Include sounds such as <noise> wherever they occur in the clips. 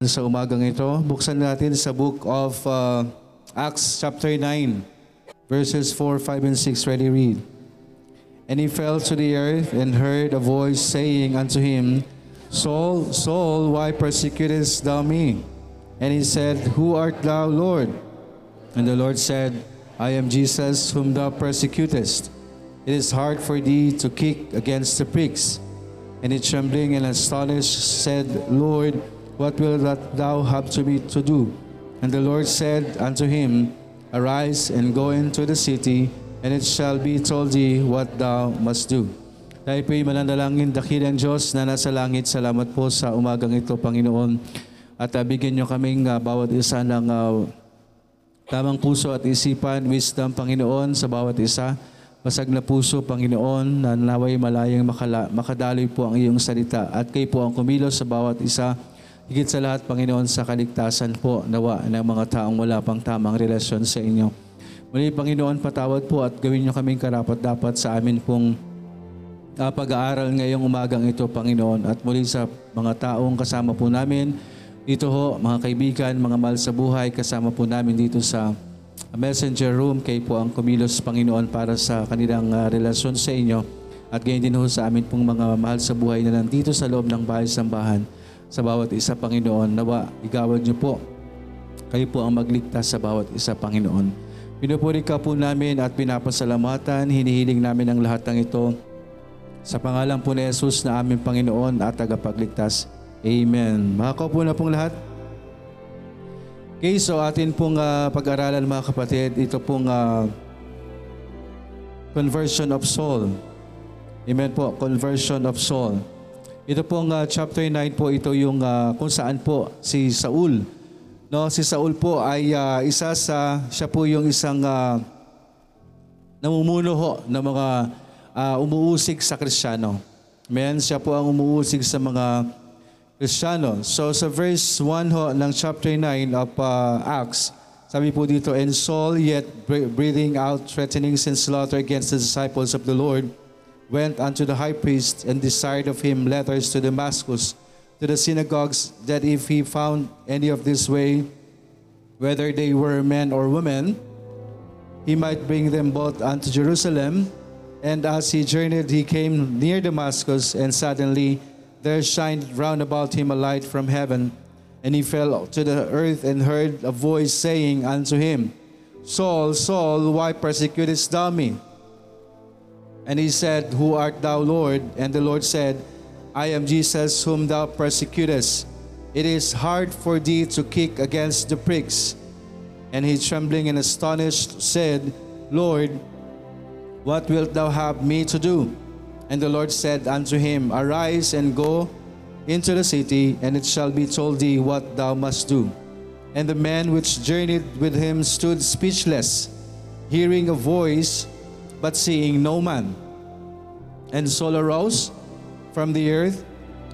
sa umagang ito. Buksan natin sa book of uh, Acts chapter 9, verses 4, 5, and 6. Ready, read. And he fell to the earth and heard a voice saying unto him, Saul, Saul, why persecutest thou me? And he said, Who art thou, Lord? And the Lord said, I am Jesus whom thou persecutest. It is hard for thee to kick against the pricks. And he trembling and astonished said, Lord, what will that thou have to me to do? And the Lord said unto him, Arise and go into the city, and it shall be told thee what thou must do. Tayo po'y mananalangin, dakilang Diyos na nasa langit. Salamat po sa umagang ito, Panginoon. At uh, bigyan niyo kaming uh, bawat isa ng uh, tamang puso at isipan, wisdom, Panginoon, sa bawat isa. Masag na puso, Panginoon, na naway malayang makala, makadaloy po ang iyong salita. At kayo po ang kumilos sa bawat isa Higit sa lahat, Panginoon, sa kaligtasan po nawa ng mga taong wala pang tamang relasyon sa inyo. Muli, Panginoon, patawad po at gawin niyo kaming karapat-dapat sa amin pong uh, pag-aaral ngayong umagang ito, Panginoon. At muli sa mga taong kasama po namin, dito ho, mga kaibigan, mga mahal sa buhay, kasama po namin dito sa messenger room. Kayo po ang kumilos, Panginoon, para sa kanilang uh, relasyon sa inyo. At gayon din ho sa amin pong mga mahal sa buhay na nandito sa loob ng bahay-sambahan sa bawat isa, Panginoon. Nawa, igawad niyo po. Kayo po ang magligtas sa bawat isa, Panginoon. Pinupuri ka po namin at pinapasalamatan. Hinihiling namin ang lahat ng ito sa pangalan po ni Jesus na aming Panginoon at tagapagligtas. Amen. Makakaw po na pong lahat. Okay, so atin pong uh, pag-aralan mga kapatid, ito pong uh, conversion of soul. Amen po, conversion of soul. Ito pong uh, chapter 9 po ito yung uh, kung saan po si Saul. No, si Saul po ay uh, isa sa siya po yung isang uh, namumuno ho ng mga uh, umuusig sa Kristiyano. Amen. Siya po ang umuusig sa mga Kristiyano. So sa verse 1 ho ng chapter 9 of uh, Acts, sabi po dito, And Saul yet breathing out threatenings and slaughter against the disciples of the Lord, went unto the high priest and desired of him letters to Damascus, to the synagogues, that if he found any of this way, whether they were men or women, he might bring them both unto Jerusalem. And as he journeyed, he came near Damascus, and suddenly there shined round about him a light from heaven. And he fell to the earth and heard a voice saying unto him, Saul, Saul, why persecutest thou me? And he said, Who art thou, Lord? And the Lord said, I am Jesus whom thou persecutest. It is hard for thee to kick against the pricks. And he, trembling and astonished, said, Lord, what wilt thou have me to do? And the Lord said unto him, Arise and go into the city, and it shall be told thee what thou must do. And the man which journeyed with him stood speechless, hearing a voice but seeing no man. And Saul arose from the earth,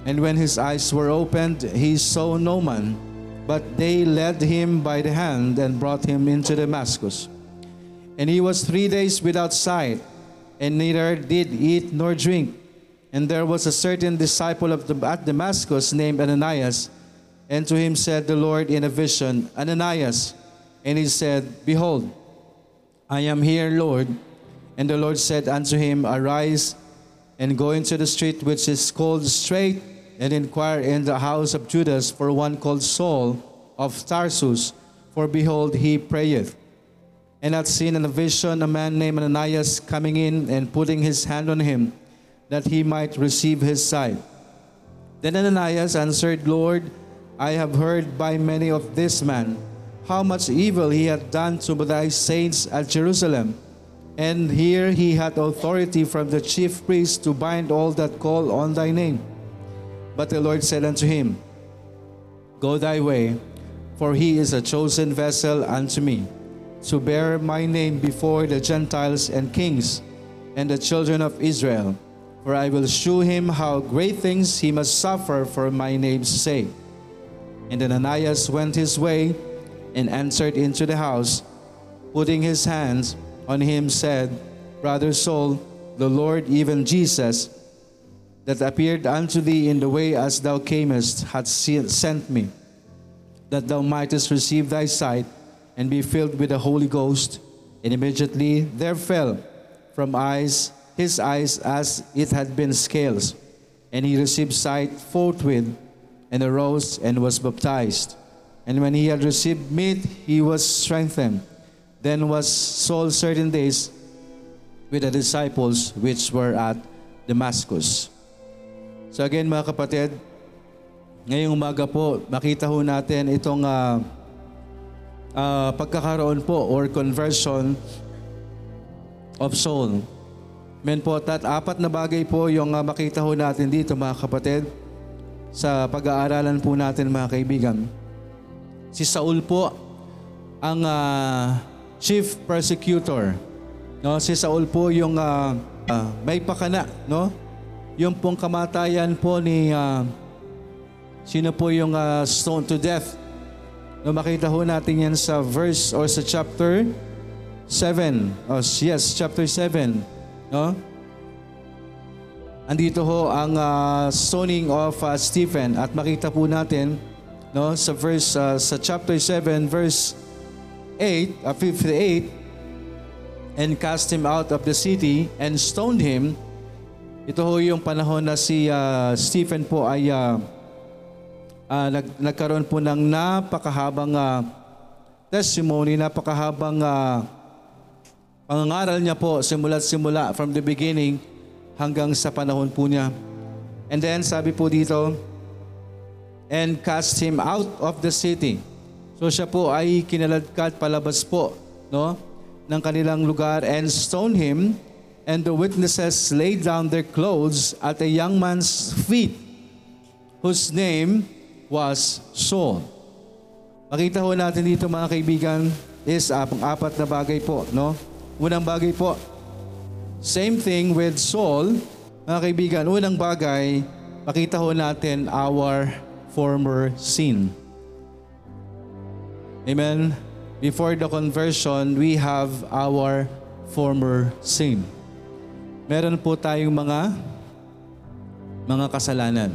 and when his eyes were opened, he saw no man. But they led him by the hand and brought him into Damascus. And he was three days without sight, and neither did eat nor drink. And there was a certain disciple of the, at Damascus named Ananias, and to him said the Lord in a vision, Ananias. And he said, Behold, I am here, Lord. And the Lord said unto him, Arise and go into the street which is called Straight, and inquire in the house of Judas for one called Saul of Tarsus, for behold, he prayeth. And had seen in a vision a man named Ananias coming in and putting his hand on him, that he might receive his sight. Then Ananias answered, Lord, I have heard by many of this man how much evil he hath done to thy saints at Jerusalem. And here he had authority from the chief priest to bind all that call on thy name. But the Lord said unto him, Go thy way, for he is a chosen vessel unto me, to bear my name before the Gentiles and kings and the children of Israel. For I will shew him how great things he must suffer for my name's sake. And Ananias went his way and entered into the house, putting his hands on him said, Brother Saul, the Lord, even Jesus, that appeared unto thee in the way as thou camest, hath sent me, that thou mightest receive thy sight and be filled with the Holy Ghost. And immediately there fell from eyes his eyes as it had been scales. And he received sight forthwith, and arose and was baptized. And when he had received meat, he was strengthened. Then was Saul certain days with the disciples which were at Damascus. So again mga kapatid, ngayong umaga po, makita ho natin itong ah, ah, pagkakaroon po or conversion of soul. Men po, at apat na bagay po yung ah, makita ho natin dito mga kapatid sa pag-aaralan po natin mga kaibigan. Si Saul po ang ah, chief persecutor. No, si Saul po yung ah, ah, may pakana, no? Yung pong kamatayan po ni ah, sino po yung ah, stone to death. No, makita ho natin yan sa verse or sa chapter 7. Oh, yes, chapter 7. No? Andito ho ang ah, stoning of ah, Stephen at makita po natin no sa verse ah, sa chapter 7 verse 8 uh, 58 and cast him out of the city and stoned him. Ito ho yung panahon na si ah, Stephen po ay ah, ah, nag, nagkaroon po ng napakahabang ah, testimony, napakahabang ah, pangangaral niya po simula't simula from the beginning hanggang sa panahon po niya. And then sabi po dito, and cast him out of the city. So siya po ay kinaladkad palabas po no, ng kanilang lugar and stone him and the witnesses laid down their clothes at a young man's feet whose name was Saul. Makita ho natin dito mga kaibigan is uh, apat na bagay po. No? Unang bagay po, same thing with Saul. Mga kaibigan, unang bagay, makita ho natin our former sin. Amen? Before the conversion, we have our former sin. Meron po tayong mga mga kasalanan.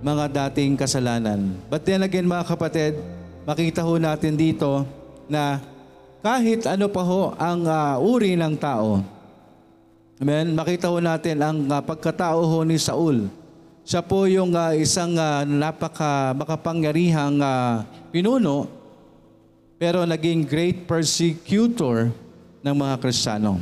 Mga dating kasalanan. But then again mga kapatid, makita ho natin dito na kahit ano pa ho ang ah, uri ng tao, Amen. Makita ho natin ang ah, pagkatao ho ni Saul. Siya po yung ah, isang ah, napaka makapangyarihang ah, pinuno pero naging great persecutor ng mga Kristiyano.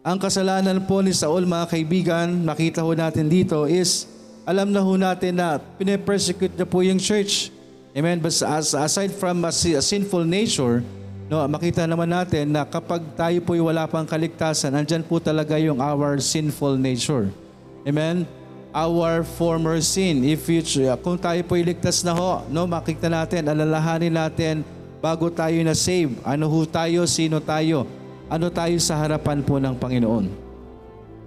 Ang kasalanan po ni Saul, mga kaibigan, makita ho natin dito is, alam na ho natin na pinipersecute na po yung church. Amen? But as, aside from a, si- a sinful nature, no, makita naman natin na kapag tayo po'y wala pang kaligtasan, andyan po talaga yung our sinful nature. Amen? Our former sin. If you, kung tayo po'y ligtas na ho, no, makita natin, alalahanin natin bago tayo na save. Ano ho tayo, sino tayo, ano tayo sa harapan po ng Panginoon.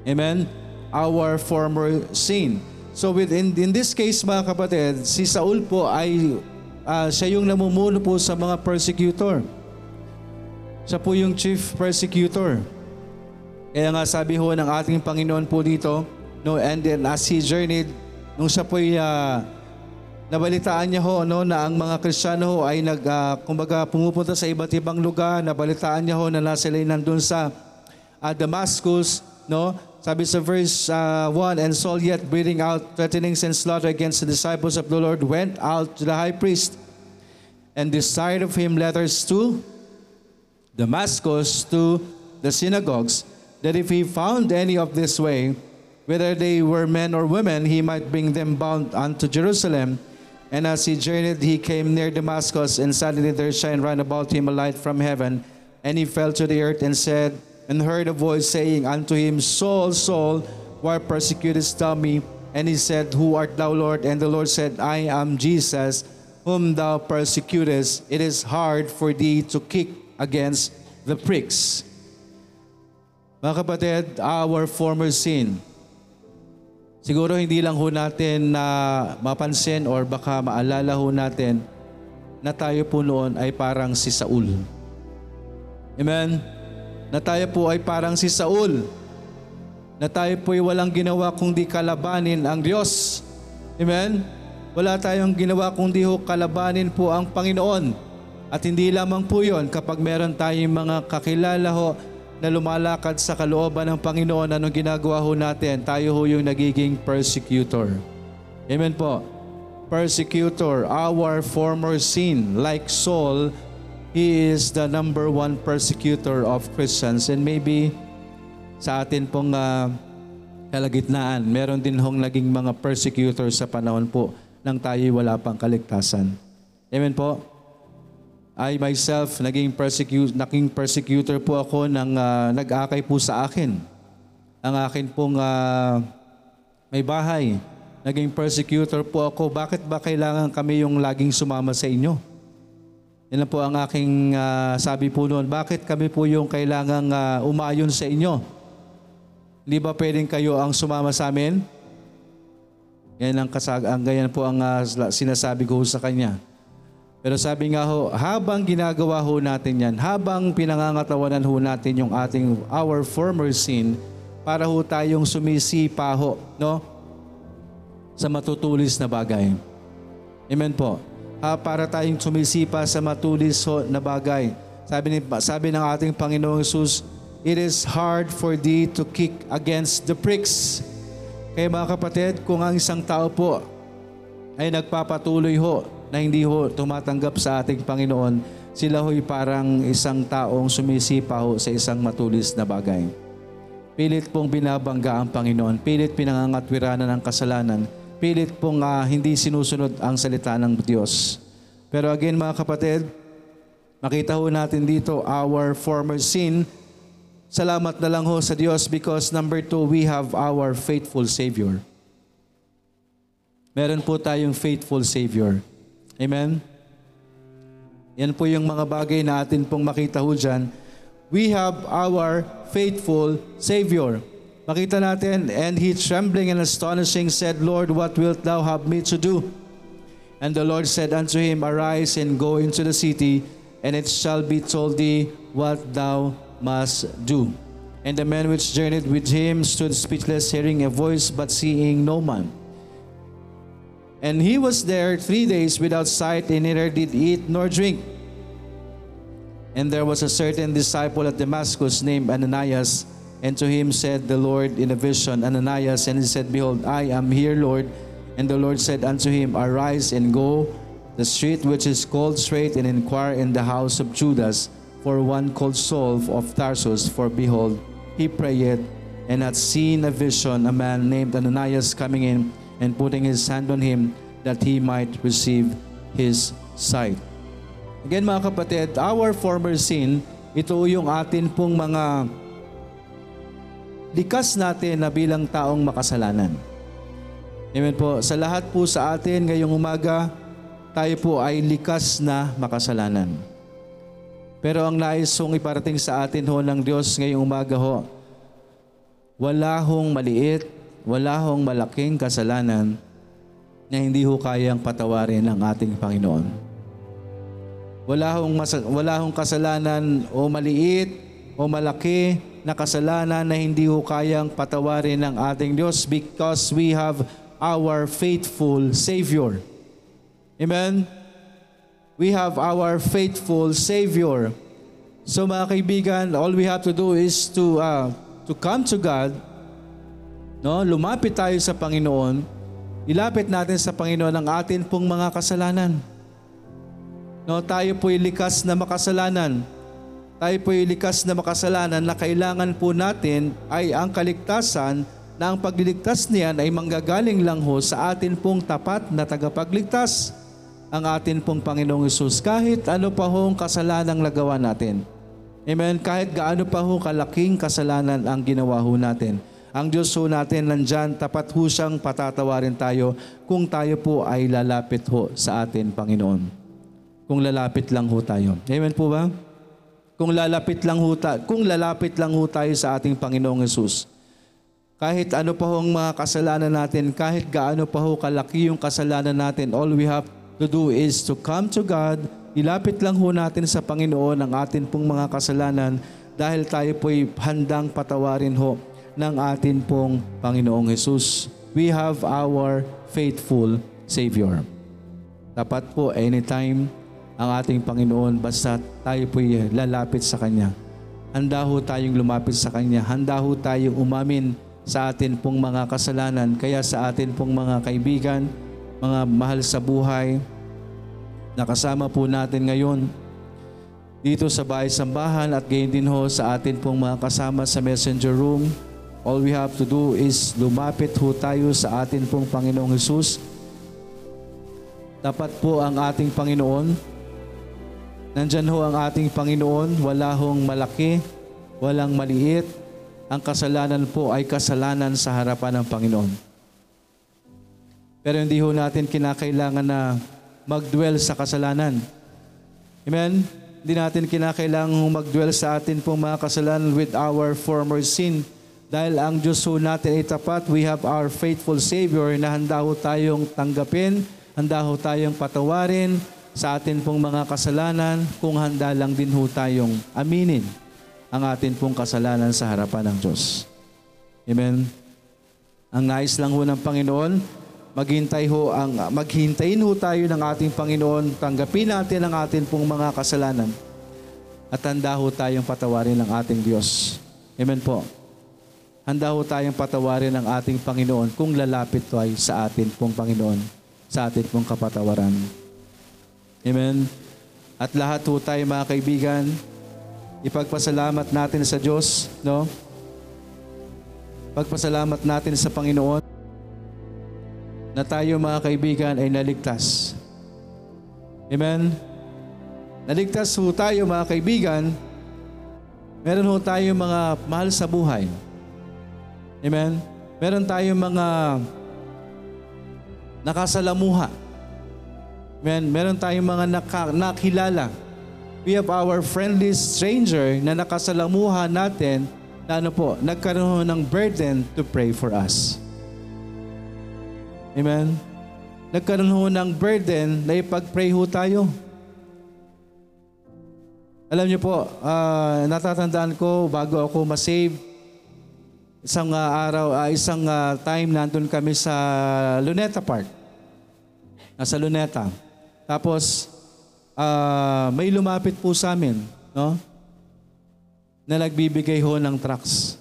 Amen? Our former sin. So within in this case mga kapatid, si Saul po ay ah, siya yung namumuno po sa mga persecutor. Siya po yung chief persecutor. Kaya nga sabi ho ng ating Panginoon po dito, no, and then as he journeyed, nung siya po nabalitaan niya ho no, na ang mga Kristiyano ay nag, ah, kumbaga pumupunta sa iba't ibang lugar, nabalitaan niya ho na nasa sila nandun sa ah, Damascus, no? Sabi sa verse 1, And Saul yet breathing out threatenings and slaughter against the disciples of the Lord went out to the high priest and desired of him letters to Damascus to the synagogues, that if he found any of this way, whether they were men or women, he might bring them bound unto Jerusalem. And as he journeyed, he came near Damascus, and suddenly there shined round about him a light from heaven. And he fell to the earth and said, and heard a voice saying unto him, Saul, Saul, why persecutest thou me? And he said, Who art thou, Lord? And the Lord said, I am Jesus, whom thou persecutest. It is hard for thee to kick against the pricks. Mga kapatid, our former sin. Siguro hindi lang ho natin na mapansin or baka maalala ho natin na tayo po noon ay parang si Saul. Amen? Na tayo po ay parang si Saul. Na tayo po ay walang ginawa kundi kalabanin ang Diyos. Amen? Wala tayong ginawa kundi ho kalabanin po ang Panginoon. At hindi lamang po yon kapag meron tayong mga kakilala ho na lumalakad sa kalooban ng Panginoon, anong ginagawa ho natin? Tayo ho yung nagiging persecutor. Amen po. Persecutor, our former sin. Like Saul, he is the number one persecutor of Christians. And maybe sa atin pong ah, kalagitnaan, meron din hong naging mga persecutor sa panahon po nang tayo wala pang kaligtasan. Amen po. I myself, naging, persecute, naging persecutor po ako nang ah, nag-akay po sa akin. Ang akin pong ah, may bahay. Naging persecutor po ako. Bakit ba kailangan kami yung laging sumama sa inyo? Yan po ang aking ah, sabi po noon. Bakit kami po yung kailangang ah, umayon sa inyo? Hindi ba pwedeng kayo ang sumama sa amin? Yan ang, kasag ang ganyan po ang ah, sinasabi ko sa kanya. Pero sabi nga ho, habang ginagawa ho natin yan, habang pinangangatawanan ho natin yung ating our former sin, para ho tayong sumisipa ho, no? Sa matutulis na bagay. Amen po. Ha, para tayong sumisipa sa matulis ho na bagay. Sabi, ni, sabi ng ating Panginoong Yesus, It is hard for thee to kick against the pricks. Kaya mga kapatid, kung ang isang tao po ay nagpapatuloy ho na hindi ho tumatanggap sa ating Panginoon, sila ho'y parang isang taong sumisipa ho sa isang matulis na bagay. Pilit pong binabangga ang Panginoon, pilit pinangangatwiranan ng kasalanan, pilit pong ah, hindi sinusunod ang salita ng Diyos. Pero again mga kapatid, makita ho natin dito our former sin. Salamat na lang ho sa Diyos because number two, we have our faithful Savior. Meron po tayong faithful Savior. Amen? Yan po yung mga bagay na atin pong makita ho dyan. We have our faithful Savior. Makita natin, and he trembling and astonishing said, Lord, what wilt thou have me to do? And the Lord said unto him, Arise and go into the city, and it shall be told thee what thou must do. And the men which journeyed with him stood speechless, hearing a voice, but seeing no man. And he was there three days without sight, and neither did eat nor drink. And there was a certain disciple at Damascus named Ananias, and to him said the Lord in a vision, Ananias, and he said, Behold, I am here, Lord. And the Lord said unto him, Arise and go the street which is called Straight, and inquire in the house of Judas for one called Saul of Tarsus, for behold, he prayed, and had seen a vision, a man named Ananias coming in, and putting his hand on him, that he might receive his sight. Again mga kapatid, our former sin, ito yung atin pong mga likas natin na bilang taong makasalanan. Amen po. Sa lahat po sa atin ngayong umaga, tayo po ay likas na makasalanan. Pero ang nais hong iparating sa atin ho ng Diyos ngayong umaga ho, wala hong maliit, wala hong malaking kasalanan na hindi ho kayang patawarin ng ating Panginoon. Wala hong, mas- wala hong kasalanan o maliit o malaki na kasalanan na hindi ho kayang patawarin ng ating Diyos because we have our faithful Savior. Amen? We have our faithful Savior. So mga kaibigan, all we have to do is to uh, to come to God, no? Lumapit tayo sa Panginoon. Ilapit natin sa Panginoon ang atin pong mga kasalanan. No, tayo po'y likas na makasalanan. Tayo po'y likas na makasalanan na kailangan po natin ay ang kaligtasan na ang pagliligtas niyan ay manggagaling lang ho sa atin pong tapat na tagapagligtas ang atin pong Panginoong Isus kahit ano pa hong kasalanang nagawa natin. Amen. Kahit gaano pa ho kalaking kasalanan ang ginawa ho natin. Ang Diyos ho natin nandyan, tapat ho siyang patatawarin tayo kung tayo po ay lalapit ho sa atin, Panginoon. Kung lalapit lang ho tayo. Amen po ba? Kung lalapit lang ho, ta- kung lalapit lang ho tayo sa ating Panginoong Yesus. Kahit ano pa hong mga kasalanan natin, kahit gaano pa ho kalaki yung kasalanan natin, all we have to do is to come to God, ilapit lang ho natin sa Panginoon ang atin pong mga kasalanan dahil tayo po'y handang patawarin ho ng atin pong Panginoong Jesus. We have our faithful Savior. Dapat po anytime ang ating Panginoon basta tayo po'y lalapit sa Kanya. Handa ho tayong lumapit sa Kanya. Handa ho tayong umamin sa atin pong mga kasalanan. Kaya sa atin pong mga kaibigan, mga mahal sa buhay, nakasama po natin ngayon dito sa bahay sambahan at gayon din ho sa atin pong mga kasama sa messenger room. All we have to do is lumapit ho tayo sa atin pong Panginoong Hesus. Dapat po ang ating Panginoon. Nandyan ho ang ating Panginoon. Wala hong malaki, walang maliit. Ang kasalanan po ay kasalanan sa harapan ng Panginoon. Pero hindi ho natin kinakailangan na mag-dwell sa kasalanan. Amen? Hindi natin kinakailangan mag-dwell sa atin pong mga kasalanan with our former sin. Dahil ang Diyos ho natin ay tapat, we have our faithful Savior na handa ho tayong tanggapin, handa ho tayong patawarin sa atin pong mga kasalanan kung handa lang din ho tayong aminin ang atin pong kasalanan sa harapan ng Diyos. Amen? Ang nais lang ho ng Panginoon, maghintay ho ang maghintayin ho tayo ng ating Panginoon, tanggapin natin ang atin pong mga kasalanan at handa ho tayong patawarin ng ating Diyos. Amen po. Handa ho tayong patawarin ng ating Panginoon kung lalapit tayo sa atin pong Panginoon, sa atin pong kapatawaran. Amen. At lahat ho tayo mga kaibigan, ipagpasalamat natin sa Diyos, no? Pagpasalamat natin sa Panginoon na tayo mga kaibigan ay naligtas. Amen? Naligtas ho tayo mga kaibigan. Meron ho tayo mga mahal sa buhay. Amen? Meron tayong mga nakasalamuha. Amen? Meron tayong mga naka, nakilala. We have our friendly stranger na nakasalamuha natin na ano po, nagkaroon ng burden to pray for us. Amen? Nagkaroon ho ng burden na ipag-pray ho tayo. Alam niyo po, uh, natatandaan ko bago ako masave, isang uh, araw, uh, isang uh, time nandun kami sa Luneta Park. Nasa Luneta. Tapos, uh, may lumapit po sa amin, no? Na nagbibigay ho ng trucks.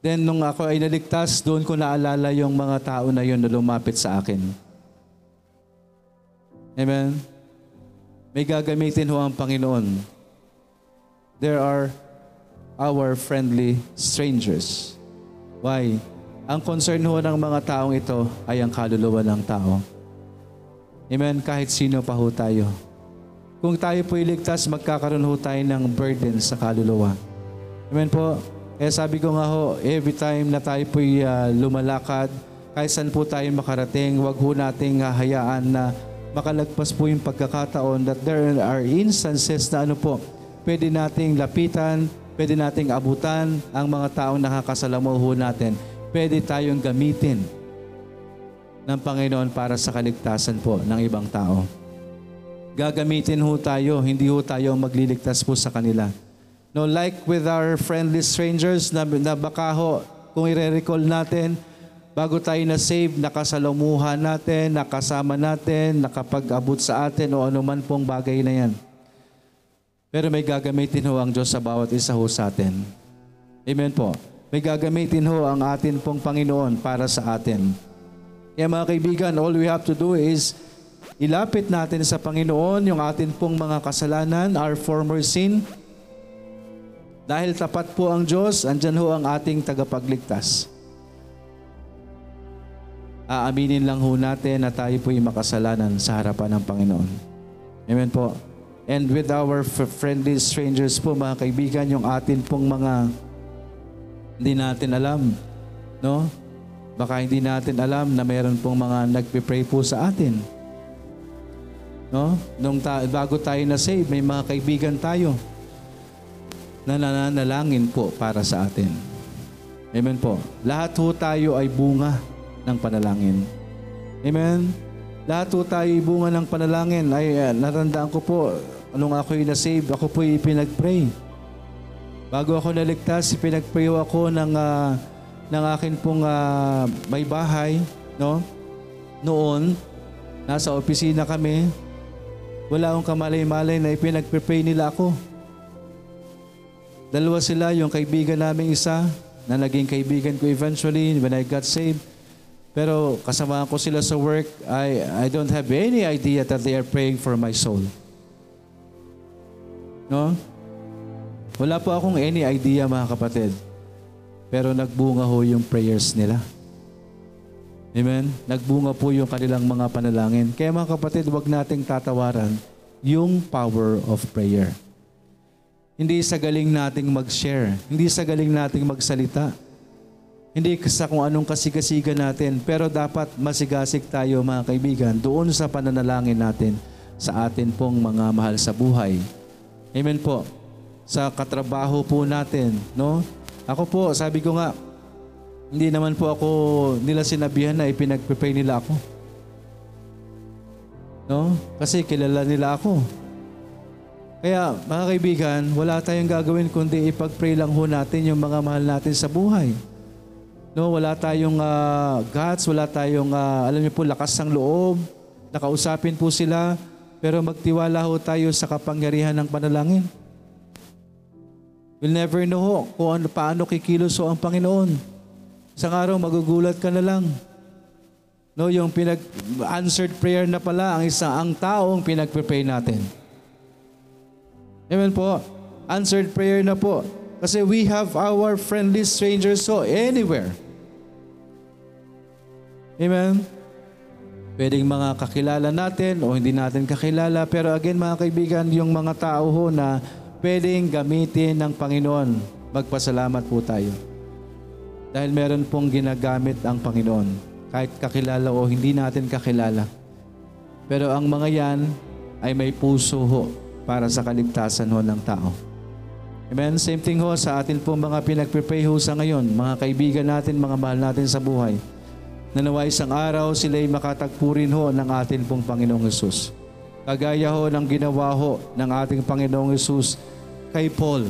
Then, nung ako ay naligtas, doon ko naalala yung mga tao na yun na lumapit sa akin. Amen? May gagamitin ho ang Panginoon. There are our friendly strangers. Why? Ang concern ho ng mga taong ito ay ang kaluluwa ng tao. Amen? Kahit sino pa ho tayo. Kung tayo po iligtas, magkakaroon ho tayo ng burden sa kaluluwa. Amen po? Kaya sabi ko nga ho, every time na tayo po uh, lumalakad, kahit saan po tayo makarating, wag ho nating uh, hayaan na makalagpas po yung pagkakataon that there are instances na ano po, pwede nating lapitan, pwede nating abutan ang mga taong nakakasalamuho natin. Pwede tayong gamitin ng Panginoon para sa kaligtasan po ng ibang tao. Gagamitin ho tayo, hindi ho tayo magliligtas po sa kanila. No, like with our friendly strangers na, na baka ho, kung i-recall natin, bago tayo na save, nakasalamuha natin, nakasama natin, nakapag-abot sa atin o anuman pong bagay na yan. Pero may gagamitin ho ang Diyos sa bawat isa ho sa atin. Amen po. May gagamitin ho ang atin pong Panginoon para sa atin. Kaya mga kaibigan, all we have to do is ilapit natin sa Panginoon yung atin pong mga kasalanan, our former sin, dahil tapat po ang Diyos, andyan ho ang ating tagapagligtas. Aaminin lang ho natin na tayo po'y makasalanan sa harapan ng Panginoon. Amen po. And with our friendly strangers po, mga kaibigan, yung atin pong mga hindi natin alam, no? Baka hindi natin alam na meron pong mga nagpe-pray po sa atin. No? Nung ta- bago tayo na save, may mga kaibigan tayo na nananalangin po para sa atin. Amen po. Lahat ho tayo ay bunga ng panalangin. Amen. Lahat ho tayo ay bunga ng panalangin. Ay, uh, natandaan ko po, nung ako'y na-save, ako po'y pinag-pray. Bago ako naligtas, pinag-pray ako ng, uh, ng akin pong uh, may bahay. no? Noon, nasa opisina kami, wala akong kamalay-malay na ipinag-pray nila ako. Dalawa sila, yung kaibigan naming isa, na naging kaibigan ko eventually when I got saved. Pero kasama ko sila sa work, I, I don't have any idea that they are praying for my soul. No? Wala po akong any idea mga kapatid. Pero nagbunga ho yung prayers nila. Amen? Nagbunga po yung kanilang mga panalangin. Kaya mga kapatid, wag nating tatawaran yung power of prayer. Hindi sa galing nating mag-share. Hindi sa galing nating magsalita. Hindi sa kung anong kasigasigan natin. Pero dapat masigasig tayo mga kaibigan doon sa pananalangin natin sa atin pong mga mahal sa buhay. Amen po. Sa katrabaho po natin, no? Ako po, sabi ko nga, hindi naman po ako nila sinabihan na ipinagpipray nila ako. No? Kasi kilala nila ako. Kaya mga kaibigan, wala tayong gagawin kundi ipag-pray lang ho natin yung mga mahal natin sa buhay. No, wala tayong uh, guts, wala tayong uh, alam niyo po lakas ng loob. Nakausapin po sila, pero magtiwala ho tayo sa kapangyarihan ng panalangin. We'll never know ho kung ano, paano kikilos ho ang Panginoon. Isang araw magugulat ka na lang. No, yung pinag-answered prayer na pala ang isang ang taong pinag-pray natin. Amen po. Answered prayer na po. Kasi we have our friendly strangers so anywhere. Amen. Pwedeng mga kakilala natin o hindi natin kakilala. Pero again mga kaibigan, yung mga tao ho na pwedeng gamitin ng Panginoon, magpasalamat po tayo. Dahil meron pong ginagamit ang Panginoon. Kahit kakilala o hindi natin kakilala. Pero ang mga yan ay may puso ho para sa kaligtasan ho ng tao. Amen? Same thing ho sa atin po mga pinagpipray ho sa ngayon, mga kaibigan natin, mga mahal natin sa buhay na nawa isang araw sila'y makatagpo rin ho ng atin pong Panginoong Yesus. Kagaya ho ng ginawa ho ng ating Panginoong Yesus kay Paul.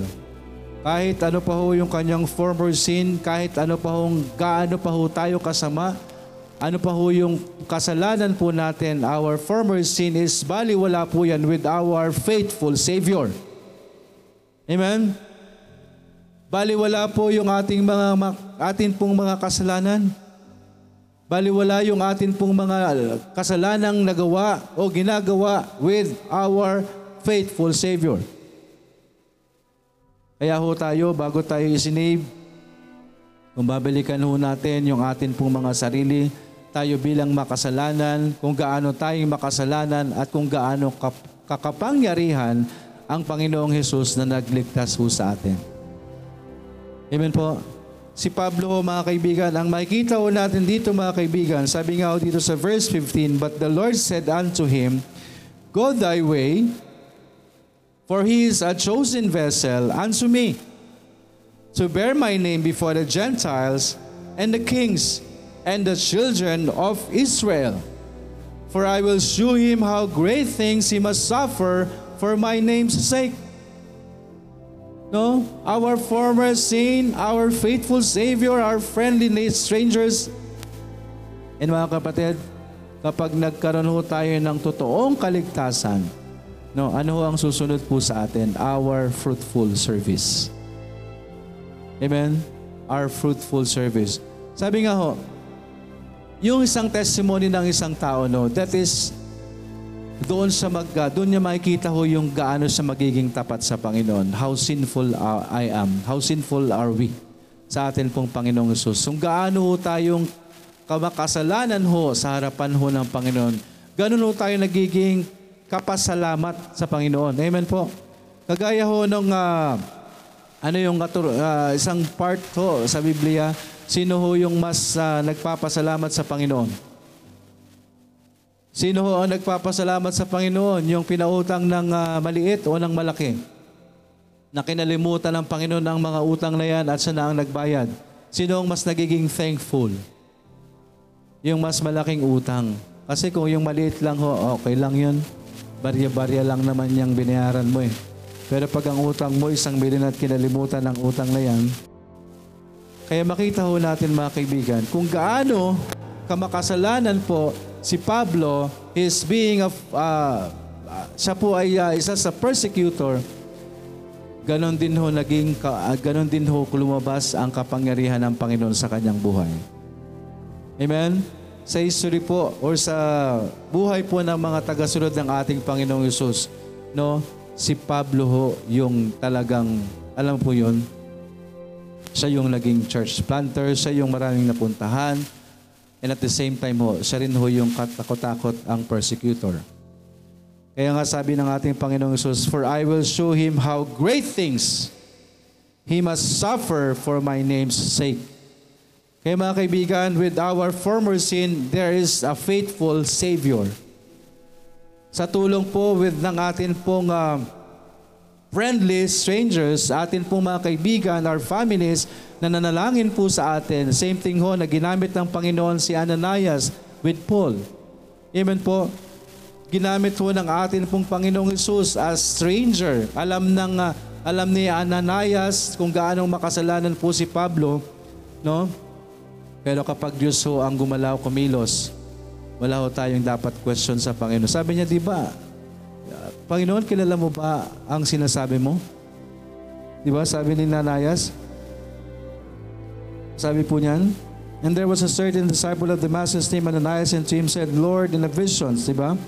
Kahit ano pa ho yung kanyang former sin, kahit ano pa ho, gaano pa ho tayo kasama, ano pa ho yung kasalanan po natin, our former sin is baliwala po yan with our faithful Savior. Amen? Baliwala po yung ating mga atin pong mga kasalanan. Baliwala yung atin pong mga kasalanang nagawa o ginagawa with our faithful Savior. Kaya ho tayo, bago tayo isinave, kung babalikan ho natin yung atin pong mga sarili, tayo bilang makasalanan, kung gaano tayong makasalanan at kung gaano kakapangyarihan ang Panginoong Hesus na nagligtas ho sa atin. Amen po si Pablo mga kaibigan, ang makikita ho natin dito mga kaibigan, sabi nga ho dito sa verse 15, But the Lord said unto him, Go thy way, for he is a chosen vessel unto me, to bear my name before the Gentiles and the kings and the children of Israel. For I will shew him how great things he must suffer for my name's sake. No? Our former sin, our faithful Savior, our friendly strangers. And mga kapatid, kapag nagkaroon ho tayo ng totoong kaligtasan, no, ano ho ang susunod po sa atin? Our fruitful service. Amen? Our fruitful service. Sabi nga ho, yung isang testimony ng isang tao, no, that is doon sa mag uh, doon niya makikita ho yung gaano sa magiging tapat sa Panginoon. How sinful uh, I am. How sinful are we sa atin pong Panginoong Yesus. Kung gaano ho tayong kamakasalanan ho sa harapan ho ng Panginoon. Ganun ho tayo nagiging kapasalamat sa Panginoon. Amen po. Kagaya ho nung uh, ano yung uh, isang part ho sa Biblia, sino ho yung mas uh, nagpapasalamat sa Panginoon? Sino ho ang nagpapasalamat sa Panginoon? Yung pinautang ng uh, maliit o ng malaki? Na kinalimutan ng Panginoon ang mga utang na yan at siya na ang nagbayad. Sino ang mas nagiging thankful? Yung mas malaking utang. Kasi kung yung maliit lang ho, okay lang yun. Barya-barya lang naman yung binayaran mo eh. Pero pag ang utang mo isang bilin at kinalimutan ng utang na yan, kaya makita ho natin mga kaibigan kung gaano kamakasalanan po si Pablo is being of uh, siya po ay uh, isa sa persecutor ganon din ho naging uh, ganon din ho lumabas ang kapangyarihan ng Panginoon sa kanyang buhay. Amen? Sa history po or sa buhay po ng mga tagasunod ng ating Panginoong Yesus, no, si Pablo ho yung talagang, alam po yun, siya yung naging church planter, siya yung maraming napuntahan, and at the same time ho, siya rin ho yung katakot-takot ang persecutor. Kaya nga sabi ng ating Panginoong Yesus, For I will show him how great things he must suffer for my name's sake. Kaya mga kaibigan, with our former sin, there is a faithful Savior. Sa tulong po with ng atin pong uh, friendly strangers, atin pong mga kaibigan, our families, na nanalangin po sa atin. Same thing ho na ginamit ng Panginoon si Ananias with Paul. Amen po. Ginamit ho ng atin pong Panginoong Isus as stranger. Alam ng uh, alam ni Ananias kung gaano makasalanan po si Pablo, no? Pero kapag Diyos ho ang gumalaw, kumilos, wala ho tayong dapat question sa Panginoon. Sabi niya, di ba, Panginoon, kilala mo ba ang sinasabi mo? Di ba? Sabi ni Nanayas. Sabi po niyan, And there was a certain disciple of Damascus named Ananias and to him said, Lord, in the visions, di ba?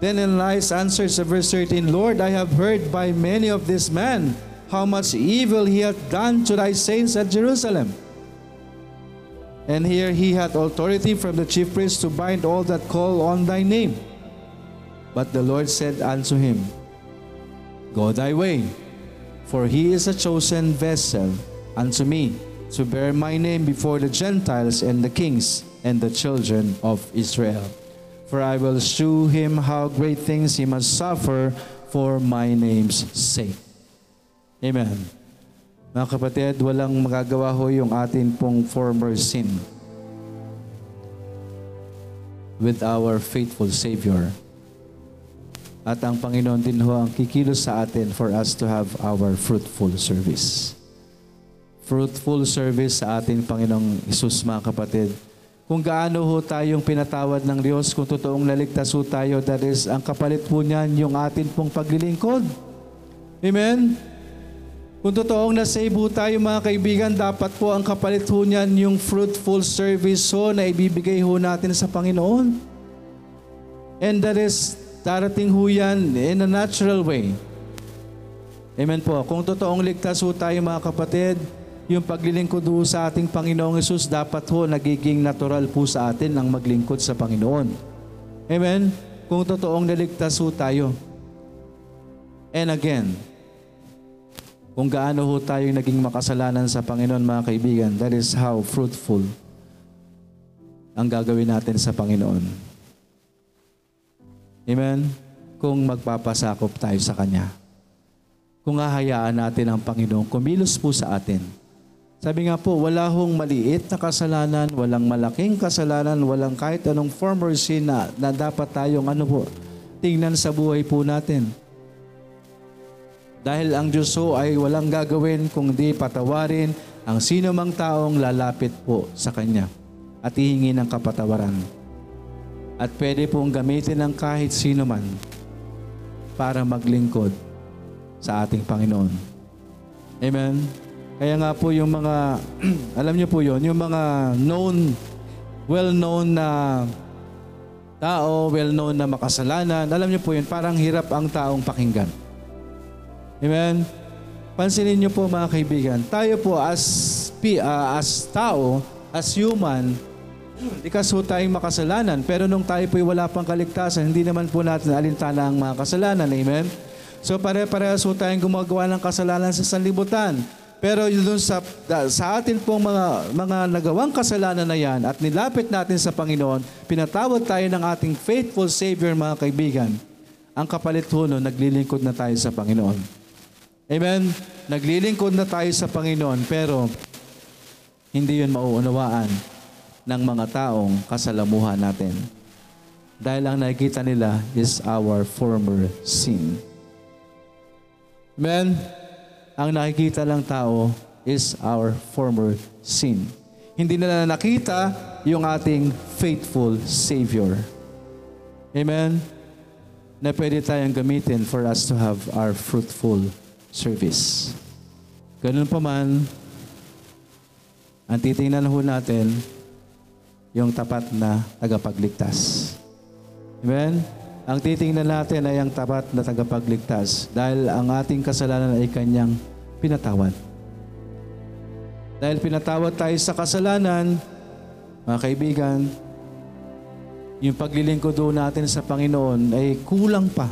Then Ananias answered sa verse 13, Lord, I have heard by many of this man how much evil he hath done to thy saints at Jerusalem. And here he had authority from the chief priest to bind all that call on thy name. But the Lord said unto him, Go thy way, for he is a chosen vessel unto me to bear my name before the Gentiles and the kings and the children of Israel. For I will shew him how great things he must suffer for my name's sake. Amen. Mga kapatid, walang magagawa ho yung atin pong former sin with our faithful Savior. At ang Panginoon din ho ang kikilos sa atin for us to have our fruitful service. Fruitful service sa ating Panginoong Isus, mga kapatid. Kung gaano ho tayong pinatawad ng Diyos, kung totoong naligtas ho tayo, that is, ang kapalit po niyan yung atin pong paglilingkod. Amen? Kung totoong na-save ho tayo mga kaibigan, dapat po ang kapalit ho niyan yung fruitful service ho na ibibigay ho natin sa Panginoon. And that is, darating ho yan in a natural way. Amen po. Kung totoong ligtas ho tayo mga kapatid, yung paglilingkod ho sa ating Panginoong Yesus, dapat ho nagiging natural po sa atin ang maglingkod sa Panginoon. Amen? Kung totoong naligtas ho tayo. And again, kung gaano ho tayo naging makasalanan sa Panginoon mga kaibigan, that is how fruitful ang gagawin natin sa Panginoon. Amen? Kung magpapasakop tayo sa Kanya. Kung hahayaan natin ang Panginoon, kumilos po sa atin. Sabi nga po, wala hong maliit na kasalanan, walang malaking kasalanan, walang kahit anong former sin na, na dapat tayong ano po, tingnan sa buhay po natin. Dahil ang Diyos ho ay walang gagawin kung di patawarin ang sino mang taong lalapit po sa Kanya at hihingi ng kapatawaran. At pwede pong gamitin ng kahit sino man para maglingkod sa ating Panginoon. Amen? Kaya nga po yung mga, <clears throat> alam niyo po yon yung mga known, well-known na tao, well-known na makasalanan, alam niyo po yun, parang hirap ang taong pakinggan. Amen? Pansinin niyo po mga kaibigan, tayo po as, uh, as tao, as human, Ikas po tayong makasalanan. Pero nung tayo po wala pang kaligtasan, hindi naman po natin alintana ang mga kasalanan. Amen? So pare-parehas po tayong gumagawa ng kasalanan sa sanlibutan. Pero yun sa, sa atin pong mga, mga nagawang kasalanan na yan at nilapit natin sa Panginoon, pinatawad tayo ng ating faithful Savior mga kaibigan. Ang kapalit no, naglilingkod na tayo sa Panginoon. Amen? Naglilingkod na tayo sa Panginoon pero hindi yun mauunawaan ng mga taong kasalamuhan natin. Dahil ang nakikita nila is our former sin. Amen? Ang nakikita lang tao is our former sin. Hindi nila nakita yung ating faithful Savior. Amen? Na pwede tayong gamitin for us to have our fruitful service. Ganun pa man, ang titingnan ho natin, yung tapat na tagapagligtas. Amen? Ang titingnan natin ay ang tapat na tagapagligtas dahil ang ating kasalanan ay kanyang pinatawad. Dahil pinatawad tayo sa kasalanan, mga kaibigan, yung paglilingkod natin sa Panginoon ay kulang pa.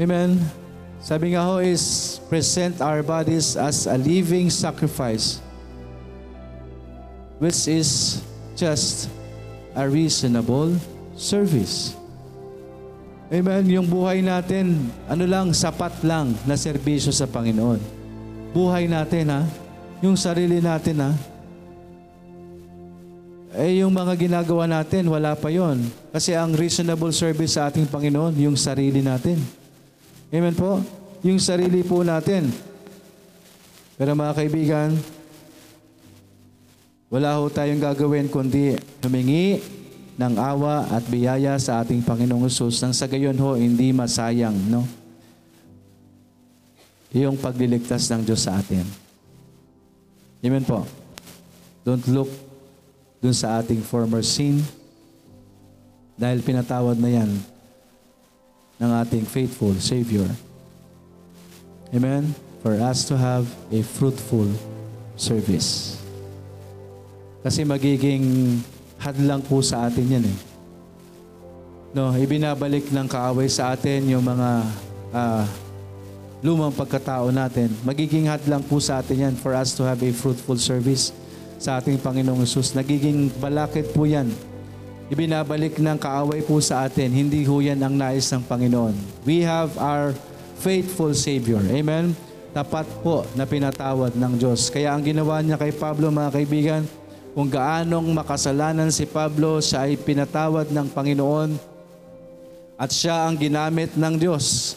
Amen? Sabi nga ho is, present our bodies as a living sacrifice, which is just a reasonable service. Amen? Yung buhay natin, ano lang, sapat lang na serbisyo sa Panginoon. Buhay natin ha, yung sarili natin ha, eh yung mga ginagawa natin, wala pa yon. Kasi ang reasonable service sa ating Panginoon, yung sarili natin. Amen po? Yung sarili po natin. Pero mga kaibigan, wala ho tayong gagawin kundi humingi ng awa at biyaya sa ating Panginoong Yesus nang sa gayon ho hindi masayang, no? Yung pagliligtas ng Diyos sa atin. Amen po. Don't look dun sa ating former sin dahil pinatawad na yan ng ating faithful Savior. Amen? For us to have a fruitful service. Kasi magiging hadlang po sa atin yan eh. No, ibinabalik ng kaaway sa atin yung mga uh, lumang pagkatao natin. Magiging hadlang po sa atin yan for us to have a fruitful service sa ating Panginoong Yesus. Nagiging balakid po yan. Ibinabalik ng kaaway po sa atin. Hindi ho yan ang nais ng Panginoon. We have our faithful Savior. Amen? Tapat po na pinatawad ng Diyos. Kaya ang ginawa niya kay Pablo, mga kaibigan, kung gaanong makasalanan si Pablo, siya ay pinatawad ng Panginoon at siya ang ginamit ng Diyos.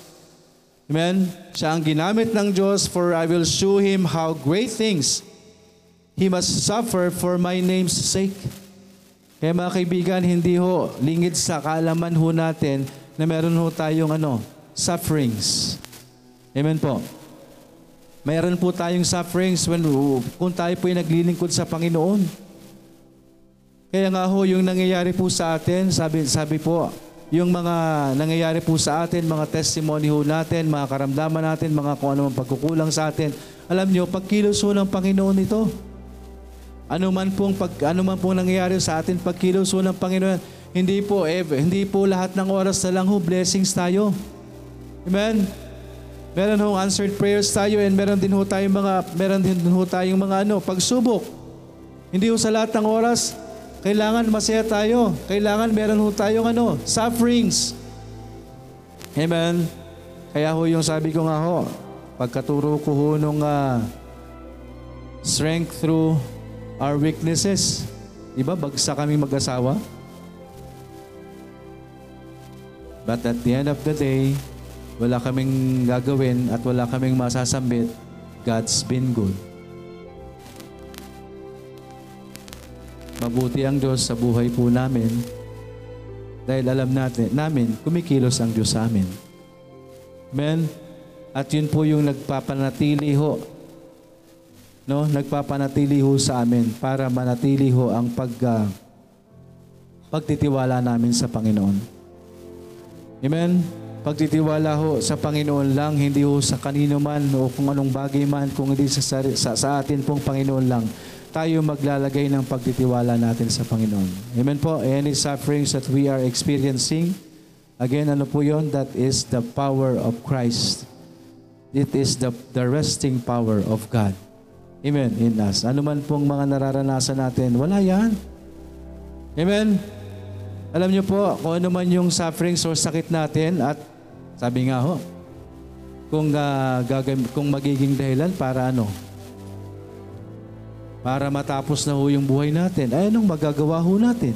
Amen? Siya ang ginamit ng Diyos for I will show him how great things He must suffer for my name's sake. Kaya mga kaibigan, hindi ho lingid sa kaalaman ho natin na meron ho tayong ano, sufferings. Amen po. Mayroon po tayong sufferings when, kung tayo po ay naglilingkod sa Panginoon. Kaya nga ho, yung nangyayari po sa atin, sabi, sabi po, yung mga nangyayari po sa atin, mga testimony ho natin, mga karamdaman natin, mga kung ano pagkukulang sa atin, alam nyo, pagkilos ho ng Panginoon ito. Ano man pong pag ano man pong nangyayari sa atin pagkilos ng Panginoon, hindi po ever, hindi po lahat ng oras na lang ho blessings tayo. Amen. Meron hong answered prayers tayo and meron din ho tayong mga meron din ho tayong mga ano, pagsubok. Hindi ho sa lahat ng oras kailangan masaya tayo. Kailangan meron ho tayong ano, sufferings. Amen. Kaya ho yung sabi ko nga ho, pagkaturo ko ho nung uh, strength through our weaknesses. Di ba? Bagsak kami mag-asawa. But at the end of the day, wala kaming gagawin at wala kaming masasambit. God's been good. Mabuti ang Diyos sa buhay po namin dahil alam natin, namin, kumikilos ang Diyos sa amin. Amen? At yun po yung nagpapanatili ho no, nagpapanatili ho sa amin para manatili ho ang pag, uh, pagtitiwala namin sa Panginoon. Amen? Pagtitiwala ho sa Panginoon lang, hindi ho sa kanino man o kung anong bagay man, kung hindi sa, sa, sa atin pong Panginoon lang, tayo maglalagay ng pagtitiwala natin sa Panginoon. Amen po? Any sufferings that we are experiencing, again, ano po yon? That is the power of Christ. It is the, the resting power of God. Amen. In us. Ano man pong mga nararanasan natin, wala yan. Amen. Alam niyo po, kung ano man yung sufferings or sakit natin at sabi nga ho, kung, uh, gagam- kung magiging dahilan para ano, para matapos na ho yung buhay natin, ay anong magagawa ho natin?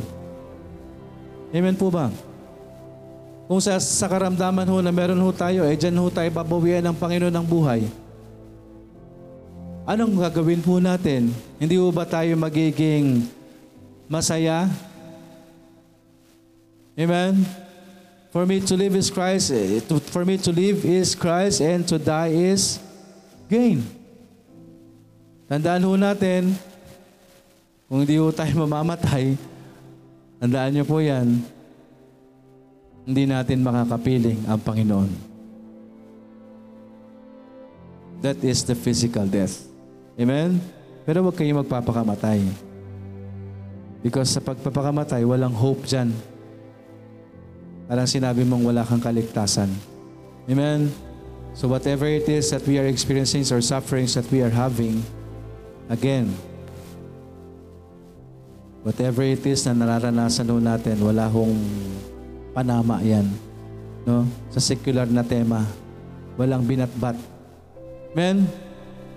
Amen po ba? Kung sa, sa karamdaman ho na meron ho tayo, eh dyan ho tayo babawian ng Panginoon ng buhay. anong gagawin po natin? Hindi po ba tayo magiging masaya? Amen? For me to live is Christ, eh, for me to live is Christ and to die is gain. Tandaan ho natin, kung hindi ho tayo <laughs> mamamatay, tandaan niyo po yan, hindi natin makakapiling ang Panginoon. That is the physical death. Amen? Pero huwag kayong magpapakamatay. Because sa pagpapakamatay, walang hope dyan. Parang sinabi mong wala kang kaligtasan. Amen? So whatever it is that we are experiencing or sufferings that we are having, again, whatever it is na nararanasan ho natin, wala hong panama yan. No? Sa secular na tema, walang binatbat. Amen?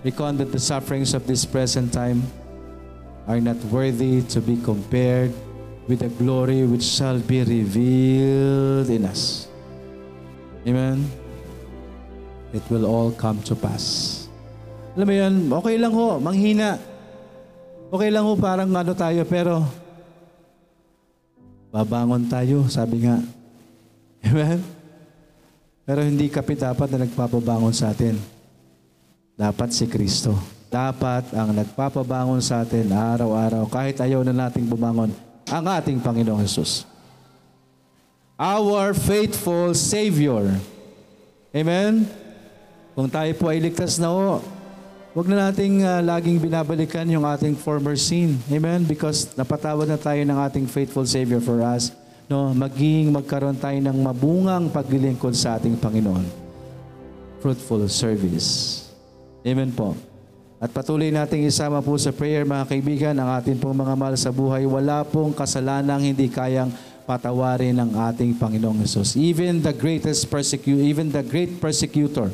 Recon that the sufferings of this present time are not worthy to be compared with the glory which shall be revealed in us. Amen? It will all come to pass. Alam mo yan, okay lang ho, manghina. Okay lang ho, parang ano tayo, pero babangon tayo, sabi nga. <laughs> Amen? Pero hindi kapit dapat na nagpapabangon sa atin. Dapat si Kristo. Dapat ang nagpapabangon sa atin araw-araw, kahit ayaw na nating bumangon, ang ating Panginoong Jesus. Our faithful Savior. Amen? Kung tayo po ay ligtas na o, huwag na nating ah, laging binabalikan yung ating former sin. Amen? Because napatawad na tayo ng ating faithful Savior for us. No, maging magkaroon tayo ng mabungang paglilingkod sa ating Panginoon. Fruitful service. Amen po. At patuloy nating isama po sa prayer mga kaibigan ang ating pong mga mahal sa buhay. Wala pong kasalanang hindi kayang patawarin ng ating Panginoong Yesus. Even the greatest persecutor, even the great persecutor,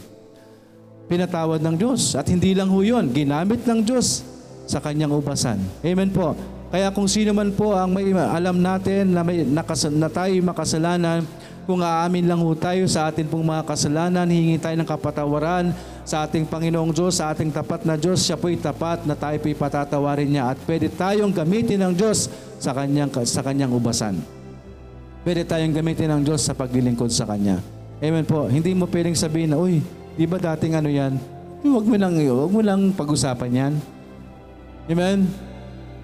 pinatawad ng Diyos. At hindi lang ho yun, ginamit ng Diyos sa kanyang ubasan. Amen po. Kaya kung sino man po ang may alam natin na, may, nakas, na tayo makasalanan, kung aamin lang ho tayo sa atin pong mga kasalanan, hihingi tayo ng kapatawaran sa ating Panginoong Diyos, sa ating tapat na Diyos, siya po'y tapat na tayo po'y patatawarin niya at pwede tayong gamitin ng Diyos sa kanyang, sa kanyang ubasan. Pwede tayong gamitin ng Diyos sa paglilingkod sa Kanya. Amen po. Hindi mo pwedeng sabihin na, uy, di ba dating ano yan? Huwag mo lang, huwag mo lang pag-usapan yan. Amen?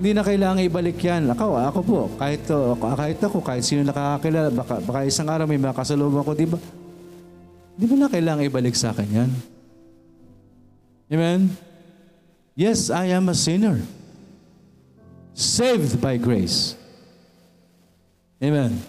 Hindi na kailangan ibalik yan. Ako, ako po, kahit, kahit ako, kahit sino nakakakilala, baka, baka isang araw may makasalubong ako, di ba? Di ba na kailangan ibalik sa akin yan? Amen? Yes, I am a sinner. Saved by grace. Amen.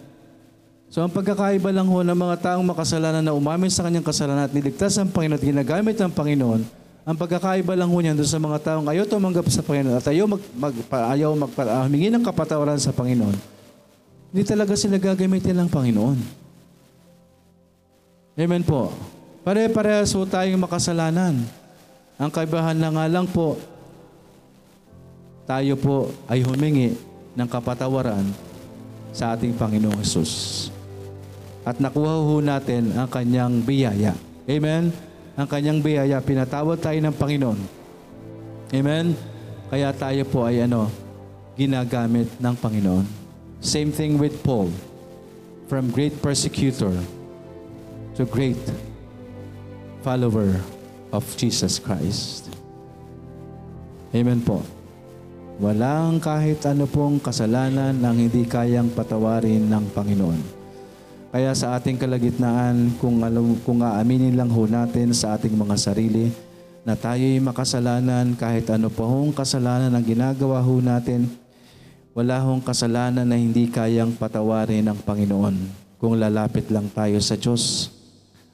So ang pagkakaiba lang ho ng mga taong makasalanan na umamin sa kanyang kasalanan at niligtas ang Panginoon at ginagamit ng Panginoon, ang pagkakaiba lang ho niyan doon sa mga taong ayaw tumanggap sa Panginoon at ayaw, mag, mag, ayaw mag, uh, humingi ng kapatawaran sa Panginoon, hindi talaga sila gagamitin ng Panginoon. Amen po. Pare-parehas ho tayong makasalanan. Ang kaibahan na nga lang po, tayo po ay humingi ng kapatawaran sa ating Panginoong Yesus. At nakuha ho natin ang kanyang biyaya. Amen? Ang kanyang biyaya, pinatawad tayo ng Panginoon. Amen? Kaya tayo po ay ano, ginagamit ng Panginoon. Same thing with Paul. From great persecutor to great follower of Jesus Christ. Amen po. Walang kahit ano pong kasalanan ang hindi kayang patawarin ng Panginoon. Kaya sa ating kalagitnaan, kung, alam, kung aaminin lang ho natin sa ating mga sarili na tayo'y makasalanan kahit ano pa hong kasalanan ang ginagawa ho natin, wala hong kasalanan na hindi kayang patawarin ng Panginoon kung lalapit lang tayo sa Diyos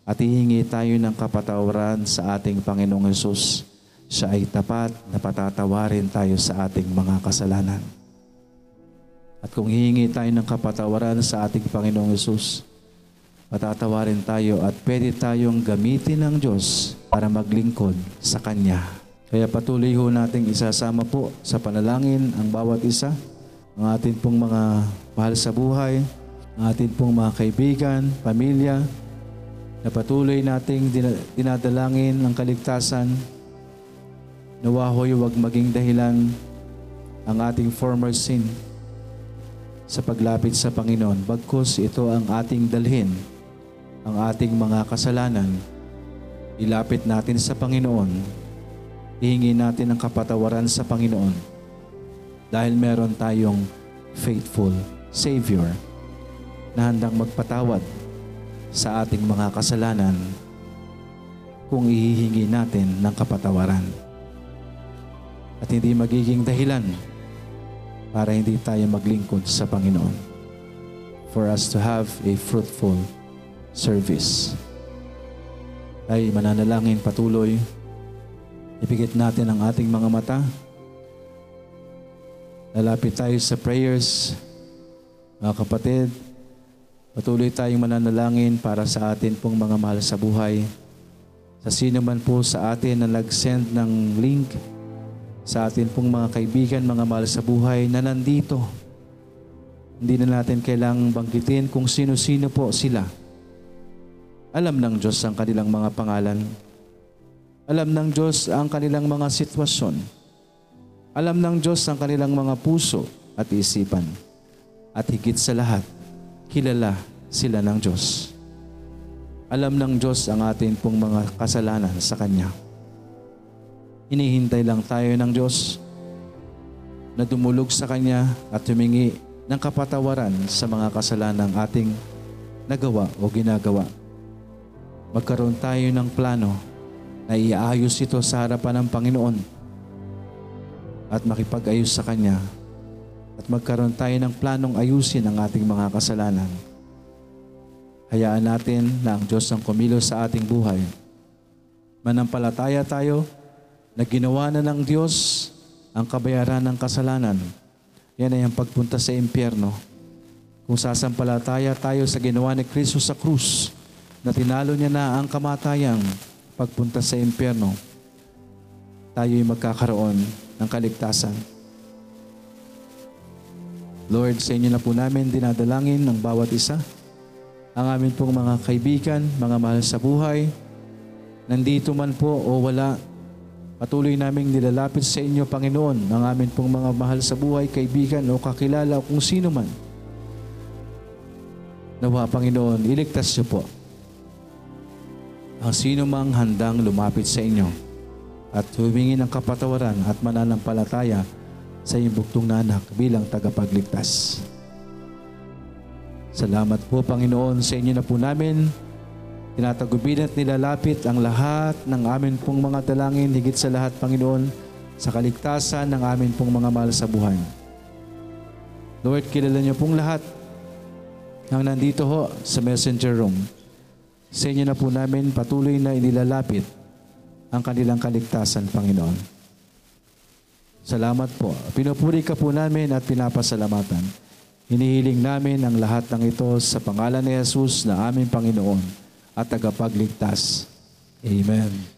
at hihingi tayo ng kapatawaran sa ating Panginoong Yesus. Siya ay tapat na patatawarin tayo sa ating mga kasalanan. At kung hihingi tayo ng kapatawaran sa ating Panginoong Yesus, patatawarin tayo at pwede tayong gamitin ng Diyos para maglingkod sa Kanya. Kaya patuloy ho nating isasama po sa panalangin ang bawat isa, ang atin pong mga mahal sa buhay, ang atin pong mga kaibigan, pamilya, na patuloy nating dina- dinadalangin ang kaligtasan Nawa ho'y huwag maging dahilan ang ating former sin sa paglapit sa Panginoon. Bagkus ito ang ating dalhin, ang ating mga kasalanan. Ilapit natin sa Panginoon. Ihingi natin ang kapatawaran sa Panginoon. Dahil meron tayong faithful Savior na handang magpatawad sa ating mga kasalanan kung ihihingi natin ng kapatawaran. At hindi magiging dahilan para hindi tayo maglingkod sa Panginoon. For us to have a fruitful service. Ay mananalangin patuloy. Ipigit natin ang ating mga mata. Lalapit tayo sa prayers. Mga kapatid, patuloy tayong mananalangin para sa atin pong mga mahal sa buhay. Sa sino man po sa atin na nag-send ng link, sa atin pong mga kaibigan, mga mahal sa buhay na nandito. Hindi na natin kailangang banggitin kung sino-sino po sila. Alam ng Diyos ang kanilang mga pangalan. Alam ng Diyos ang kanilang mga sitwasyon. Alam ng Diyos ang kanilang mga puso at isipan. At higit sa lahat, kilala sila ng Diyos. Alam ng Diyos ang atin pong mga kasalanan sa Kanya. Hinihintay lang tayo ng Diyos na dumulog sa Kanya at humingi ng kapatawaran sa mga kasalanang ating nagawa o ginagawa. Magkaroon tayo ng plano na iayos ito sa harapan ng Panginoon at makipag-ayos sa Kanya at magkaroon tayo ng planong ayusin ang ating mga kasalanan. Hayaan natin na ang Diyos ang kumilos sa ating buhay. Manampalataya tayo na ginawa na ng Diyos ang kabayaran ng kasalanan. Yan ay ang pagpunta sa impyerno. Kung sasampalataya tayo sa ginawa ni Kristo sa krus, na tinalo niya na ang kamatayang pagpunta sa impyerno, tayo ay magkakaroon ng kaligtasan. Lord, sa inyo na po namin dinadalangin ng bawat isa. Ang amin pong mga kaibigan, mga mahal sa buhay, nandito man po o wala, Patuloy naming nilalapit sa inyo, Panginoon, ang amin pong mga mahal sa buhay, kaibigan o kakilala o kung sino man. Nawa, Panginoon, iligtas niyo po ang sino mang handang lumapit sa inyo at humingi ng kapatawaran at mananampalataya sa iyong buktong na anak bilang tagapagligtas. Salamat po, Panginoon, sa inyo na po namin Tinatagubin at nilalapit ang lahat ng amin pong mga dalangin, higit sa lahat, Panginoon, sa kaligtasan ng amin pong mga mahal sa buhay. Lord, kilala niyo pong lahat ng nandito ho sa messenger room. Sa inyo na po namin patuloy na inilalapit ang kanilang kaligtasan, Panginoon. Salamat po. Pinupuri ka po namin at pinapasalamatan. Hinihiling namin ang lahat ng ito sa pangalan ni Jesus na aming Panginoon at tagapagligtas. Amen.